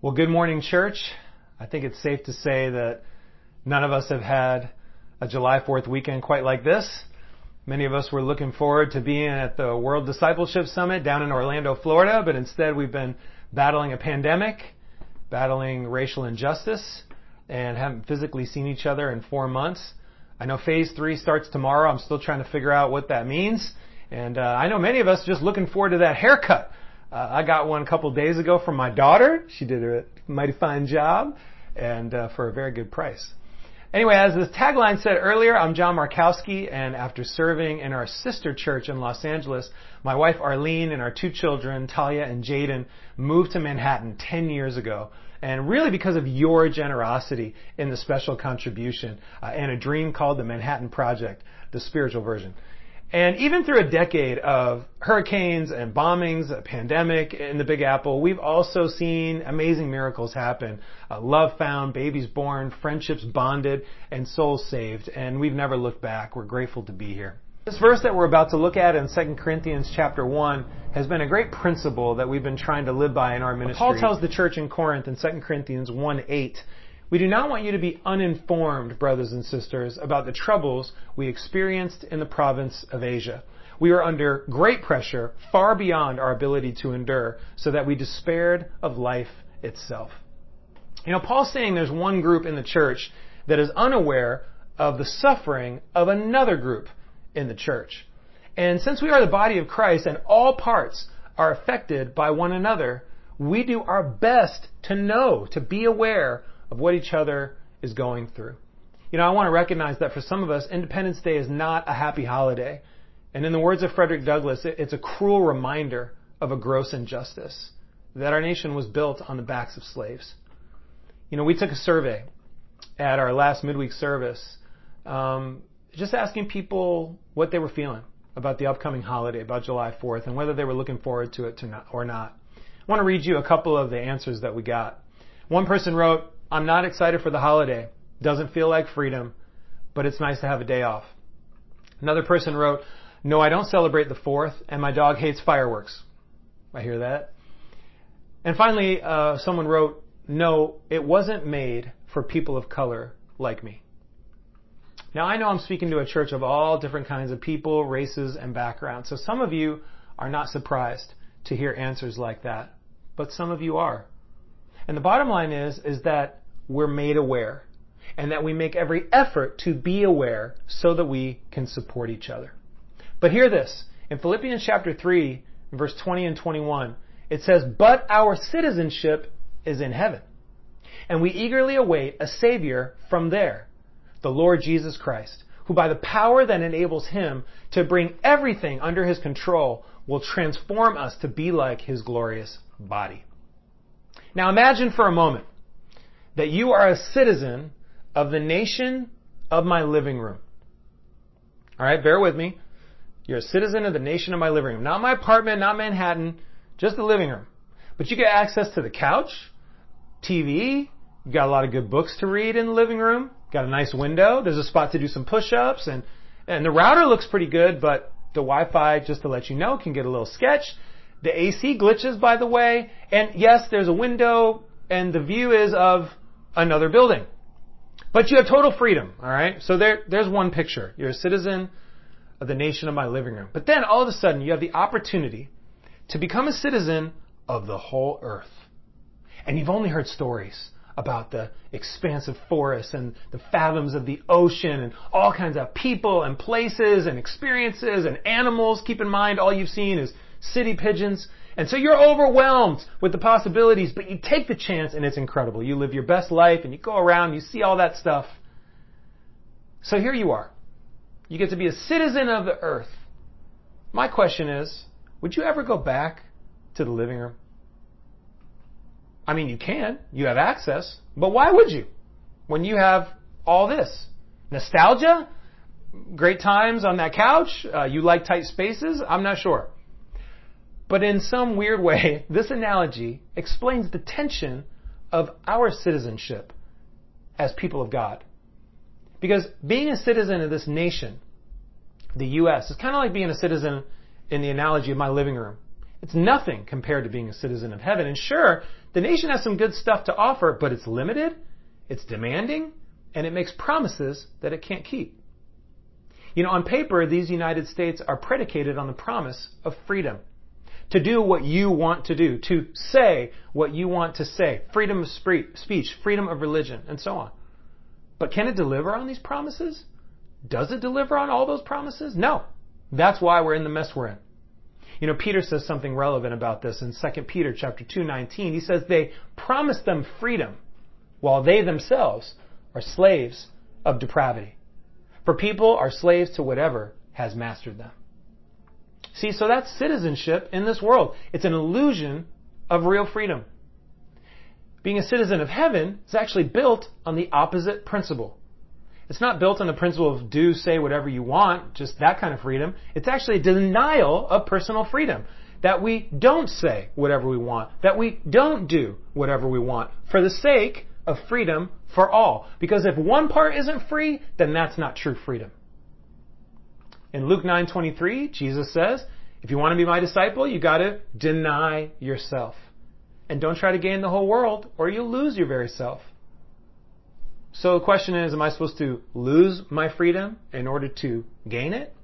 Well, good morning, church. I think it's safe to say that none of us have had a July 4th weekend quite like this. Many of us were looking forward to being at the World Discipleship Summit down in Orlando, Florida, but instead we've been battling a pandemic, battling racial injustice, and haven't physically seen each other in four months. I know phase three starts tomorrow. I'm still trying to figure out what that means. And uh, I know many of us just looking forward to that haircut uh, I got one a couple days ago from my daughter. She did a mighty fine job and uh, for a very good price. Anyway, as the tagline said earlier, I'm John Markowski, and after serving in our sister church in Los Angeles, my wife Arlene and our two children, Talia and Jaden, moved to Manhattan 10 years ago. And really because of your generosity in the special contribution uh, and a dream called the Manhattan Project, the spiritual version. And even through a decade of hurricanes and bombings, a pandemic in the Big Apple, we've also seen amazing miracles happen. Uh, love found, babies born, friendships bonded, and souls saved. And we've never looked back. We're grateful to be here. This verse that we're about to look at in 2 Corinthians chapter 1 has been a great principle that we've been trying to live by in our ministry. Paul tells the church in Corinth in 2 Corinthians 1 8, we do not want you to be uninformed, brothers and sisters, about the troubles we experienced in the province of Asia. We were under great pressure, far beyond our ability to endure, so that we despaired of life itself. You know, Paul's saying there's one group in the church that is unaware of the suffering of another group in the church. And since we are the body of Christ and all parts are affected by one another, we do our best to know, to be aware of what each other is going through. You know, I want to recognize that for some of us, Independence Day is not a happy holiday. And in the words of Frederick Douglass, it's a cruel reminder of a gross injustice that our nation was built on the backs of slaves. You know, we took a survey at our last midweek service, um, just asking people what they were feeling about the upcoming holiday, about July 4th, and whether they were looking forward to it or not. I want to read you a couple of the answers that we got. One person wrote, I'm not excited for the holiday. Doesn't feel like freedom, but it's nice to have a day off. Another person wrote, No, I don't celebrate the 4th, and my dog hates fireworks. I hear that. And finally, uh, someone wrote, No, it wasn't made for people of color like me. Now, I know I'm speaking to a church of all different kinds of people, races, and backgrounds. So some of you are not surprised to hear answers like that, but some of you are. And the bottom line is, is that we're made aware and that we make every effort to be aware so that we can support each other. But hear this. In Philippians chapter 3, verse 20 and 21, it says, But our citizenship is in heaven, and we eagerly await a Savior from there, the Lord Jesus Christ, who by the power that enables him to bring everything under his control will transform us to be like his glorious body. Now imagine for a moment that you are a citizen of the nation of my living room. Alright, bear with me. You're a citizen of the nation of my living room. Not my apartment, not Manhattan, just the living room. But you get access to the couch, TV, you got a lot of good books to read in the living room, got a nice window, there's a spot to do some push-ups, and, and the router looks pretty good, but the Wi-Fi, just to let you know, can get a little sketch. The AC glitches, by the way, and yes, there's a window, and the view is of another building. But you have total freedom, alright? So there, there's one picture. You're a citizen of the nation of my living room. But then all of a sudden you have the opportunity to become a citizen of the whole earth. And you've only heard stories about the expansive forests and the fathoms of the ocean and all kinds of people and places and experiences and animals. Keep in mind, all you've seen is city pigeons. And so you're overwhelmed with the possibilities, but you take the chance and it's incredible. You live your best life and you go around, you see all that stuff. So here you are. You get to be a citizen of the earth. My question is, would you ever go back to the living room? I mean, you can. You have access. But why would you? When you have all this. Nostalgia? Great times on that couch? Uh, you like tight spaces? I'm not sure. But in some weird way, this analogy explains the tension of our citizenship as people of God. Because being a citizen of this nation, the U.S., is kind of like being a citizen in the analogy of my living room. It's nothing compared to being a citizen of heaven. And sure, the nation has some good stuff to offer, but it's limited, it's demanding, and it makes promises that it can't keep. You know, on paper, these United States are predicated on the promise of freedom. To do what you want to do, to say what you want to say, freedom of speech, freedom of religion, and so on. But can it deliver on these promises? Does it deliver on all those promises? No. That's why we're in the mess we're in. You know, Peter says something relevant about this in 2 Peter chapter 2:19. He says they promise them freedom while they themselves are slaves of depravity. For people are slaves to whatever has mastered them. See, so that's citizenship in this world. It's an illusion of real freedom. Being a citizen of heaven is actually built on the opposite principle. It's not built on the principle of do, say whatever you want, just that kind of freedom. It's actually a denial of personal freedom. That we don't say whatever we want. That we don't do whatever we want for the sake of freedom for all. Because if one part isn't free, then that's not true freedom. In Luke 9:23, Jesus says, if you want to be my disciple, you got to deny yourself. And don't try to gain the whole world or you'll lose your very self. So the question is, am I supposed to lose my freedom in order to gain it?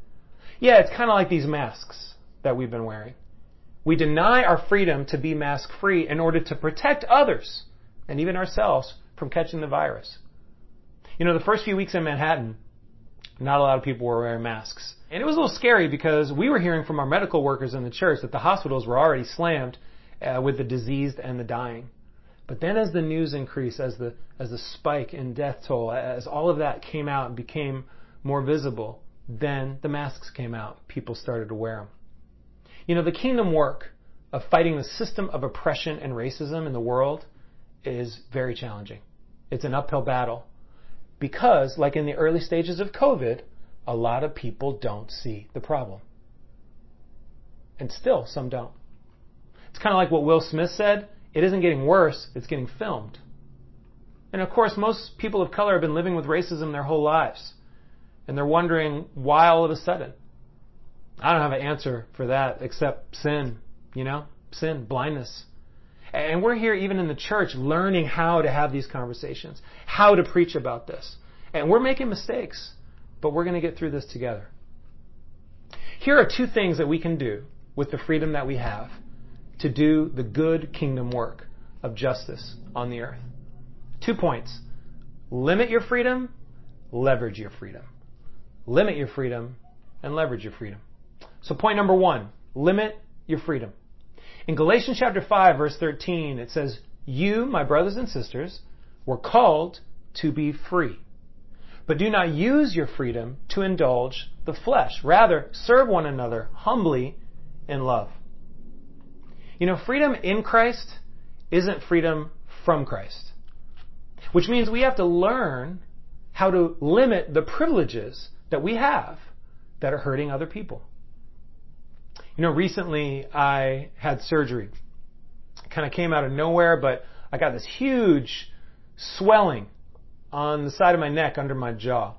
Yeah, it's kind of like these masks that we've been wearing. We deny our freedom to be mask free in order to protect others and even ourselves from catching the virus. You know, the first few weeks in Manhattan, not a lot of people were wearing masks. And it was a little scary because we were hearing from our medical workers in the church that the hospitals were already slammed uh, with the diseased and the dying. But then as the news increased, as the, as the spike in death toll, as all of that came out and became more visible, then the masks came out. People started to wear them. You know, the kingdom work of fighting the system of oppression and racism in the world is very challenging. It's an uphill battle because, like in the early stages of COVID, a lot of people don't see the problem. And still, some don't. It's kind of like what Will Smith said it isn't getting worse, it's getting filmed. And of course, most people of color have been living with racism their whole lives. And they're wondering why all of a sudden. I don't have an answer for that except sin, you know? Sin, blindness. And we're here even in the church learning how to have these conversations, how to preach about this. And we're making mistakes, but we're going to get through this together. Here are two things that we can do with the freedom that we have to do the good kingdom work of justice on the earth. Two points. Limit your freedom, leverage your freedom. Limit your freedom and leverage your freedom. So point number one, limit your freedom. In Galatians chapter 5 verse 13, it says, You, my brothers and sisters, were called to be free. But do not use your freedom to indulge the flesh. Rather, serve one another humbly in love. You know, freedom in Christ isn't freedom from Christ. Which means we have to learn how to limit the privileges that we have that are hurting other people. You know, recently I had surgery. Kind of came out of nowhere, but I got this huge swelling on the side of my neck under my jaw.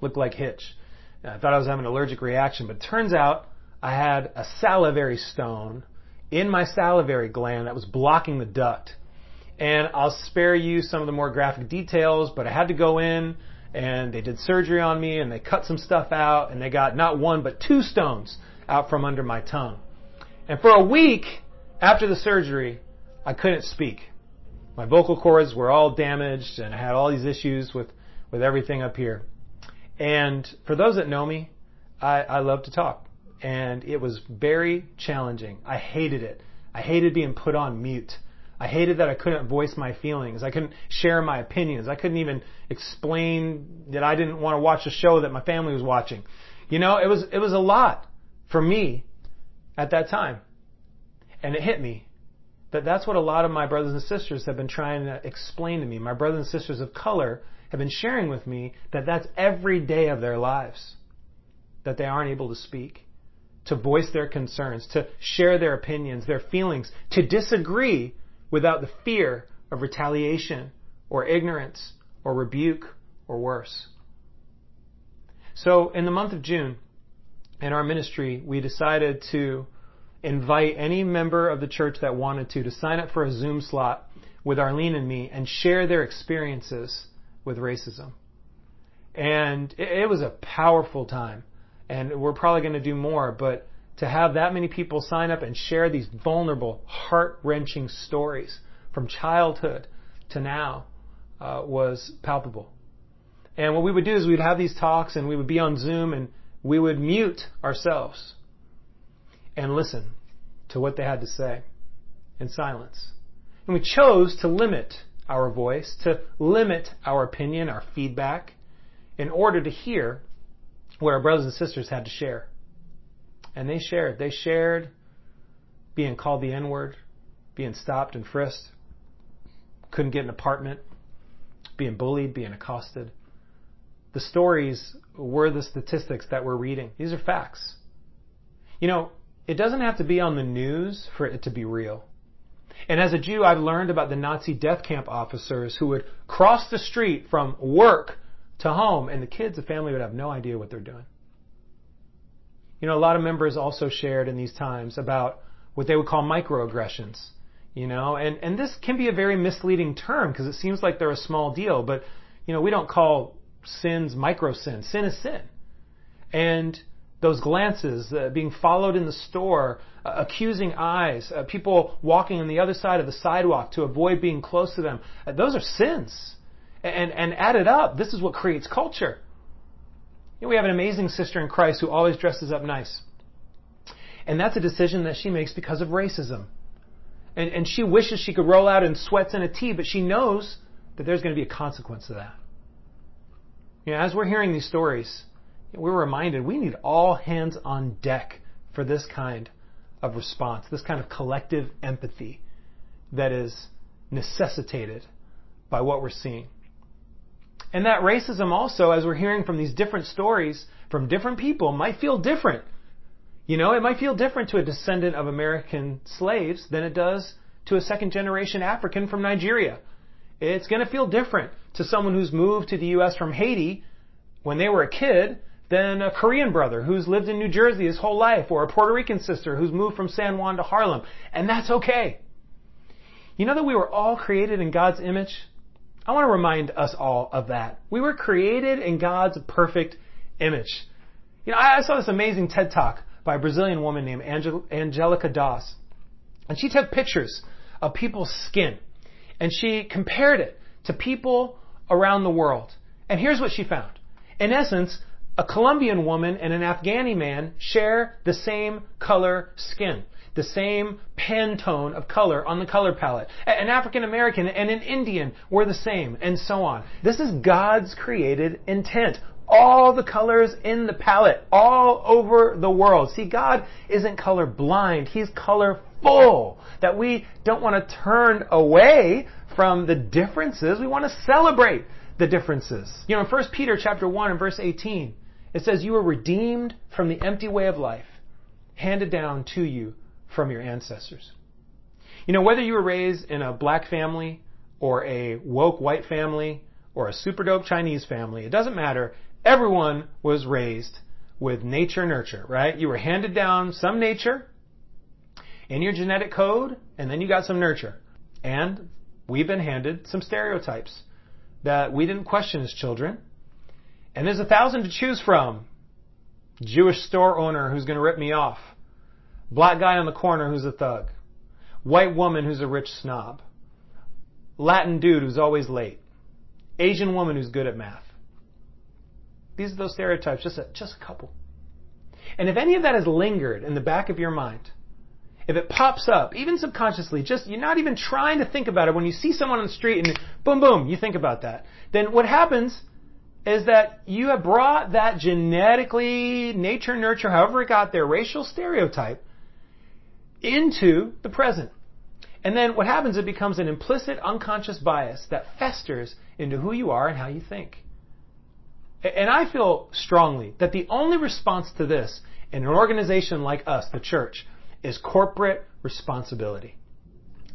Looked like hitch. I thought I was having an allergic reaction, but turns out I had a salivary stone in my salivary gland that was blocking the duct. And I'll spare you some of the more graphic details, but I had to go in and they did surgery on me and they cut some stuff out and they got not one but two stones out from under my tongue. And for a week after the surgery, I couldn't speak. My vocal cords were all damaged and I had all these issues with, with everything up here. And for those that know me, I, I love to talk and it was very challenging. I hated it. I hated being put on mute. I hated that I couldn't voice my feelings. I couldn't share my opinions. I couldn't even explain that I didn't want to watch a show that my family was watching. You know, it was it was a lot for me at that time. And it hit me that that's what a lot of my brothers and sisters have been trying to explain to me. My brothers and sisters of color have been sharing with me that that's every day of their lives that they aren't able to speak to voice their concerns, to share their opinions, their feelings, to disagree without the fear of retaliation or ignorance or rebuke or worse. So in the month of June, in our ministry, we decided to invite any member of the church that wanted to to sign up for a Zoom slot with Arlene and me and share their experiences with racism. And it, was a powerful time. And we're probably going to do more, but to have that many people sign up and share these vulnerable, heart wrenching stories from childhood to now uh, was palpable. And what we would do is we'd have these talks and we would be on Zoom and we would mute ourselves and listen to what they had to say in silence. And we chose to limit our voice, to limit our opinion, our feedback, in order to hear what our brothers and sisters had to share. And they shared. They shared being called the N word, being stopped and frisked, couldn't get an apartment, being bullied, being accosted. The stories were the statistics that we're reading. These are facts. You know, it doesn't have to be on the news for it to be real. And as a Jew, I've learned about the Nazi death camp officers who would cross the street from work to home, and the kids, the family would have no idea what they're doing. You know, a lot of members also shared in these times about what they would call microaggressions. You know, and, and this can be a very misleading term because it seems like they're a small deal, but, you know, we don't call sins micro sins. Sin is sin. And those glances, uh, being followed in the store, uh, accusing eyes, uh, people walking on the other side of the sidewalk to avoid being close to them, uh, those are sins. And, and added up, this is what creates culture. You know, we have an amazing sister in Christ who always dresses up nice. And that's a decision that she makes because of racism. And, and she wishes she could roll out in sweats and a tee, but she knows that there's going to be a consequence to that. You know, as we're hearing these stories, we're reminded we need all hands on deck for this kind of response, this kind of collective empathy that is necessitated by what we're seeing. And that racism also, as we're hearing from these different stories from different people, might feel different. You know, it might feel different to a descendant of American slaves than it does to a second generation African from Nigeria. It's going to feel different to someone who's moved to the U.S. from Haiti when they were a kid than a Korean brother who's lived in New Jersey his whole life or a Puerto Rican sister who's moved from San Juan to Harlem. And that's okay. You know that we were all created in God's image? I want to remind us all of that. We were created in God's perfect image. You know, I saw this amazing TED talk by a Brazilian woman named Angel- Angelica Dass. And she took pictures of people's skin and she compared it to people around the world. And here's what she found. In essence, a Colombian woman and an Afghani man share the same color skin the same Pantone of color on the color palette. An African American and an Indian were the same, and so on. This is God's created intent. All the colors in the palette, all over the world. See, God isn't color blind. He's color full. That we don't want to turn away from the differences. We want to celebrate the differences. You know, in 1 Peter chapter 1 and verse 18, it says, You were redeemed from the empty way of life handed down to you from your ancestors. You know, whether you were raised in a black family or a woke white family or a super dope Chinese family, it doesn't matter. Everyone was raised with nature nurture, right? You were handed down some nature in your genetic code, and then you got some nurture. And we've been handed some stereotypes that we didn't question as children. And there's a thousand to choose from. Jewish store owner who's going to rip me off. Black guy on the corner who's a thug. White woman who's a rich snob. Latin dude who's always late. Asian woman who's good at math. These are those stereotypes, just a, just a couple. And if any of that has lingered in the back of your mind, if it pops up, even subconsciously, just you're not even trying to think about it when you see someone on the street and boom, boom, you think about that, then what happens is that you have brought that genetically, nature, nurture, however it got there, racial stereotype into the present. And then what happens, it becomes an implicit unconscious bias that festers into who you are and how you think. And I feel strongly that the only response to this in an organization like us, the church, is corporate responsibility.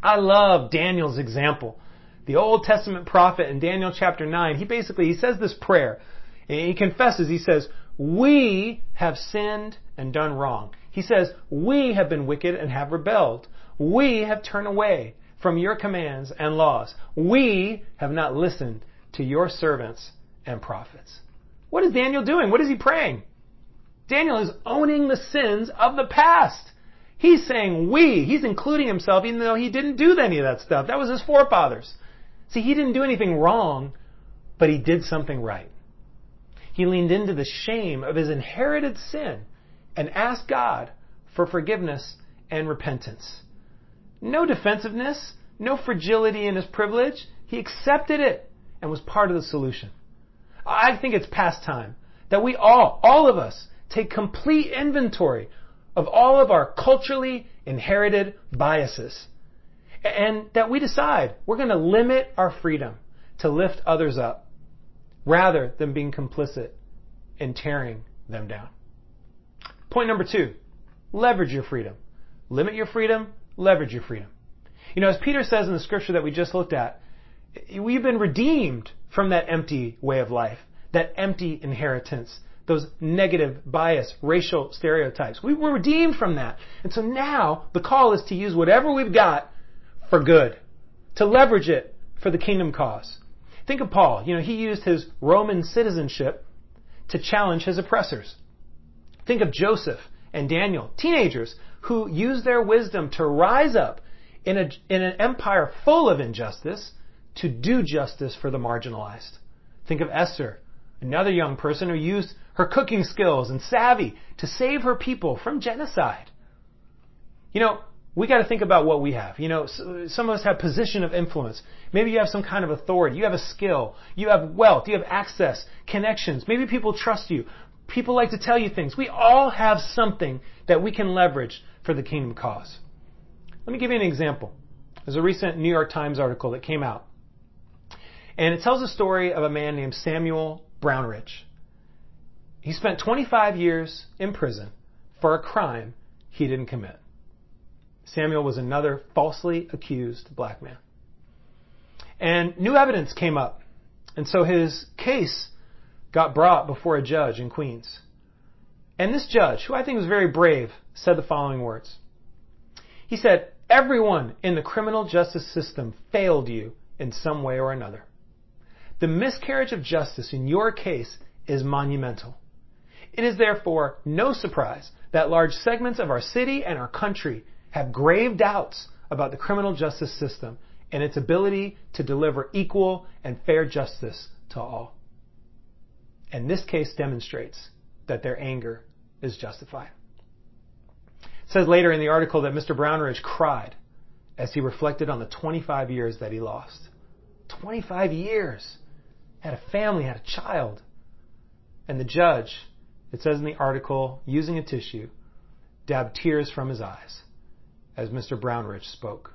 I love Daniel's example. The Old Testament prophet in Daniel chapter 9, he basically, he says this prayer. He confesses, he says, we have sinned and done wrong. He says, We have been wicked and have rebelled. We have turned away from your commands and laws. We have not listened to your servants and prophets. What is Daniel doing? What is he praying? Daniel is owning the sins of the past. He's saying we. He's including himself even though he didn't do any of that stuff. That was his forefathers. See, he didn't do anything wrong, but he did something right. He leaned into the shame of his inherited sin and asked God for forgiveness and repentance. No defensiveness, no fragility in his privilege. He accepted it and was part of the solution. I think it's past time that we all, all of us, take complete inventory of all of our culturally inherited biases and that we decide we're going to limit our freedom to lift others up rather than being complicit in tearing them down. Point number two, leverage your freedom. Limit your freedom, leverage your freedom. You know, as Peter says in the scripture that we just looked at, we've been redeemed from that empty way of life, that empty inheritance, those negative bias, racial stereotypes. We were redeemed from that. And so now the call is to use whatever we've got for good, to leverage it for the kingdom cause. Think of Paul. You know, he used his Roman citizenship to challenge his oppressors. Think of Joseph and Daniel, teenagers who used their wisdom to rise up in, a, in an empire full of injustice to do justice for the marginalized. Think of Esther, another young person who used her cooking skills and savvy to save her people from genocide. You know, we got to think about what we have. You know, some of us have position of influence. Maybe you have some kind of authority. You have a skill. You have wealth. You have access, connections. Maybe people trust you. People like to tell you things. We all have something that we can leverage for the kingdom cause. Let me give you an example. There's a recent New York Times article that came out. And it tells the story of a man named Samuel Brownridge. He spent 25 years in prison for a crime he didn't commit. Samuel was another falsely accused black man. And new evidence came up. And so his case got brought before a judge in Queens. And this judge, who I think was very brave, said the following words. He said, Everyone in the criminal justice system failed you in some way or another. The miscarriage of justice in your case is monumental. It is therefore no surprise that large segments of our city and our country have grave doubts about the criminal justice system and its ability to deliver equal and fair justice to all. And this case demonstrates that their anger is justified. It says later in the article that Mr. Brownridge cried as he reflected on the 25 years that he lost. 25 years. Had a family, had a child. And the judge, it says in the article, using a tissue, dabbed tears from his eyes as Mr. Brownridge spoke.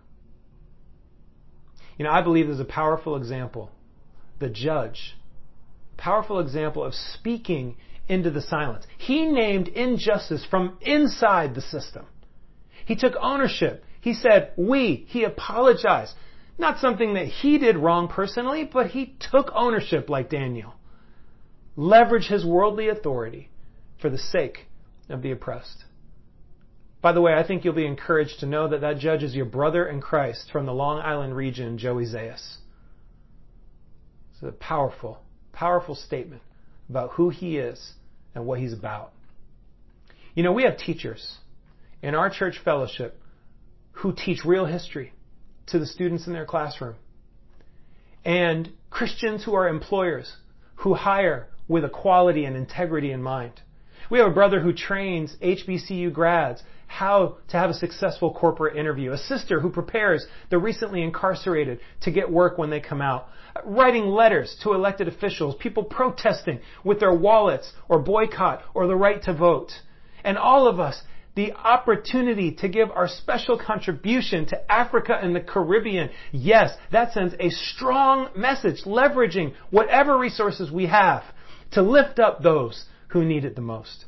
You know, I believe there's a powerful example. The judge, powerful example of speaking into the silence. He named injustice from inside the system. He took ownership. He said, we. He apologized. Not something that he did wrong personally, but he took ownership like Daniel. Leverage his worldly authority for the sake of the oppressed. By the way, I think you'll be encouraged to know that that judge is your brother in Christ from the Long Island region, Joey Zayas. It's a powerful, powerful statement about who he is and what he's about. You know, we have teachers in our church fellowship who teach real history to the students in their classroom. And Christians who are employers who hire with equality and integrity in mind. We have a brother who trains HBCU grads how to have a successful corporate interview, a sister who prepares the recently incarcerated to get work when they come out, writing letters to elected officials, people protesting with their wallets or boycott or the right to vote. And all of us, the opportunity to give our special contribution to Africa and the Caribbean. Yes, that sends a strong message, leveraging whatever resources we have to lift up those who need it the most.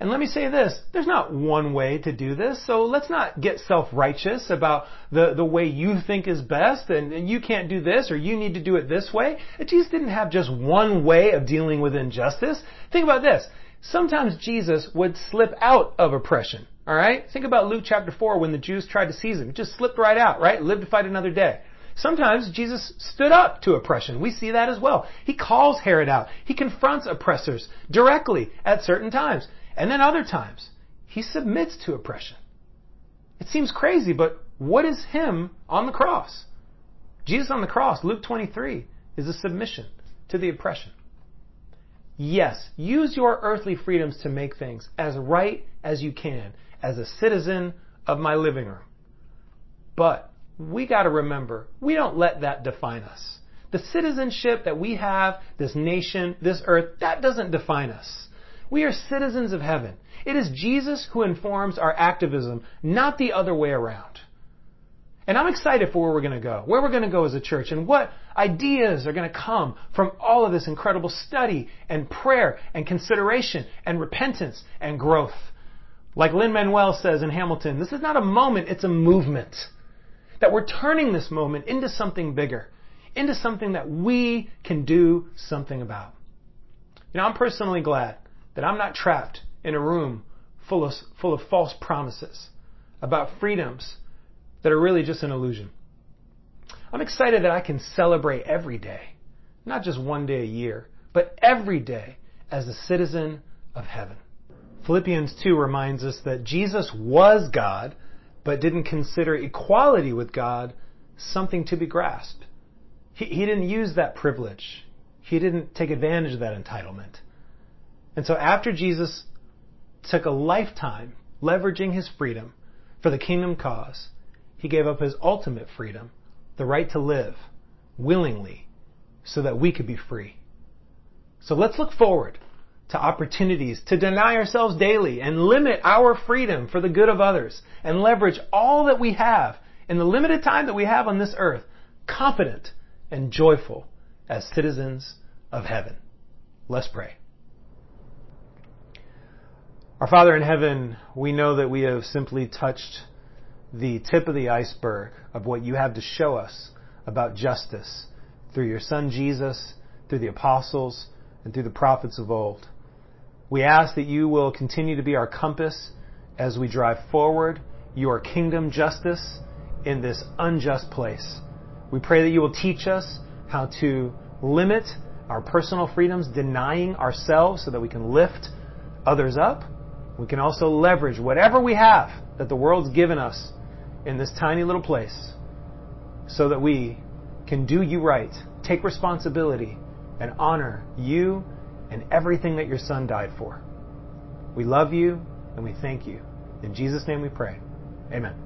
And let me say this, there's not one way to do this, so let's not get self-righteous about the, the way you think is best and, and you can't do this or you need to do it this way. Jesus didn't have just one way of dealing with injustice. Think about this. Sometimes Jesus would slip out of oppression. All right? Think about Luke chapter 4 when the Jews tried to seize him. He just slipped right out, right? Lived to fight another day. Sometimes Jesus stood up to oppression. We see that as well. He calls Herod out. He confronts oppressors directly at certain times. And then other times, he submits to oppression. It seems crazy, but what is him on the cross? Jesus on the cross, Luke 23, is a submission to the oppression. Yes, use your earthly freedoms to make things as right as you can as a citizen of my living room. But we got to remember, we don't let that define us. The citizenship that we have, this nation, this earth, that doesn't define us. We are citizens of heaven. It is Jesus who informs our activism, not the other way around. And I'm excited for where we're going to go, where we're going to go as a church, and what ideas are going to come from all of this incredible study and prayer and consideration and repentance and growth. Like Lin Manuel says in Hamilton, this is not a moment, it's a movement. That we're turning this moment into something bigger, into something that we can do something about. You know, I'm personally glad that I'm not trapped in a room full of, full of false promises about freedoms that are really just an illusion. I'm excited that I can celebrate every day, not just one day a year, but every day as a citizen of heaven. Philippians 2 reminds us that Jesus was God, but didn't consider equality with God something to be grasped. He, he didn't use that privilege. He didn't take advantage of that entitlement. And so after Jesus took a lifetime leveraging his freedom for the kingdom cause, he gave up his ultimate freedom, the right to live willingly so that we could be free. So let's look forward to opportunities to deny ourselves daily and limit our freedom for the good of others and leverage all that we have in the limited time that we have on this earth, confident and joyful as citizens of heaven. Let's pray. Our Father in heaven, we know that we have simply touched the tip of the iceberg of what you have to show us about justice through your Son Jesus, through the apostles, and through the prophets of old. We ask that you will continue to be our compass as we drive forward your kingdom justice in this unjust place. We pray that you will teach us how to limit our personal freedoms, denying ourselves so that we can lift others up. We can also leverage whatever we have that the world's given us in this tiny little place so that we can do you right, take responsibility, and honor you and everything that your son died for. We love you and we thank you. In Jesus' name we pray. Amen.